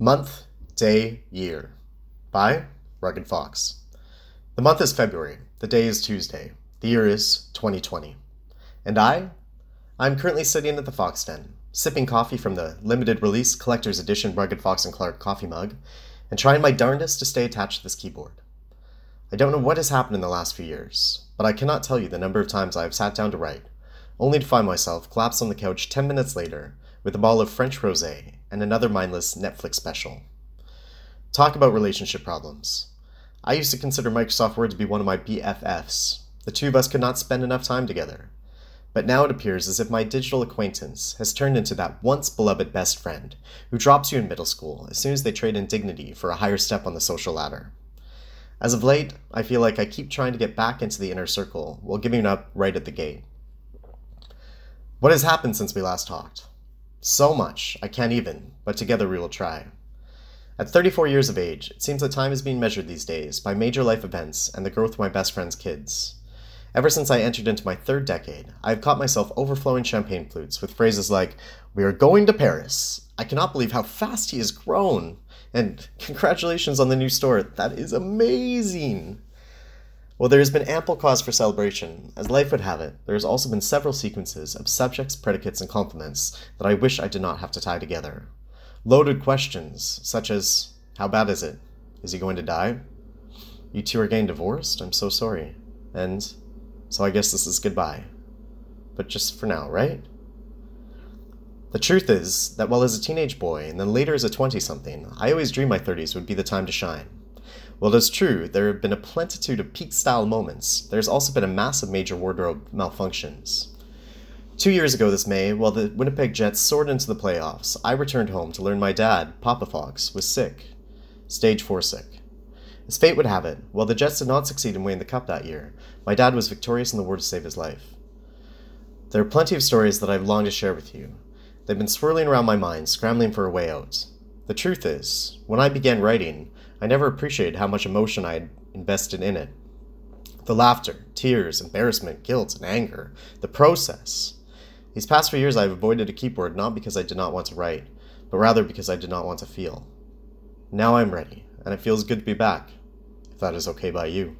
Month, Day, Year by Rugged Fox. The month is February, the day is Tuesday, the year is 2020. And I? I'm currently sitting at the Fox Den, sipping coffee from the limited release collector's edition Rugged Fox and Clark coffee mug, and trying my darndest to stay attached to this keyboard. I don't know what has happened in the last few years, but I cannot tell you the number of times I have sat down to write, only to find myself collapsed on the couch 10 minutes later with a ball of French rosé and another mindless Netflix special. Talk about relationship problems. I used to consider Microsoft Word to be one of my BFFs. The two of us could not spend enough time together. But now it appears as if my digital acquaintance has turned into that once beloved best friend who drops you in middle school as soon as they trade in dignity for a higher step on the social ladder. As of late, I feel like I keep trying to get back into the inner circle while giving up right at the gate. What has happened since we last talked? So much, I can't even, but together we will try. At 34 years of age, it seems that time is being measured these days by major life events and the growth of my best friend's kids. Ever since I entered into my third decade, I have caught myself overflowing champagne flutes with phrases like, We are going to Paris. I cannot believe how fast he has grown. And congratulations on the new store. That is amazing. Well, there has been ample cause for celebration. As life would have it, there has also been several sequences of subjects, predicates, and complements that I wish I did not have to tie together. Loaded questions, such as How bad is it? Is he going to die? You two are getting divorced? I'm so sorry. And so I guess this is goodbye. But just for now, right? The truth is that while as a teenage boy and then later as a 20 something, I always dreamed my 30s would be the time to shine. While it is true, there have been a plentitude of peak style moments, there has also been a massive major wardrobe malfunctions. Two years ago this May, while the Winnipeg Jets soared into the playoffs, I returned home to learn my dad, Papa Fox, was sick. Stage 4 sick. As fate would have it, while the Jets did not succeed in winning the Cup that year, my dad was victorious in the war to save his life. There are plenty of stories that I've longed to share with you. They've been swirling around my mind, scrambling for a way out. The truth is, when I began writing, I never appreciated how much emotion I had invested in it. The laughter, tears, embarrassment, guilt, and anger, the process. These past few years I have avoided a keyboard not because I did not want to write, but rather because I did not want to feel. Now I'm ready, and it feels good to be back, if that is okay by you.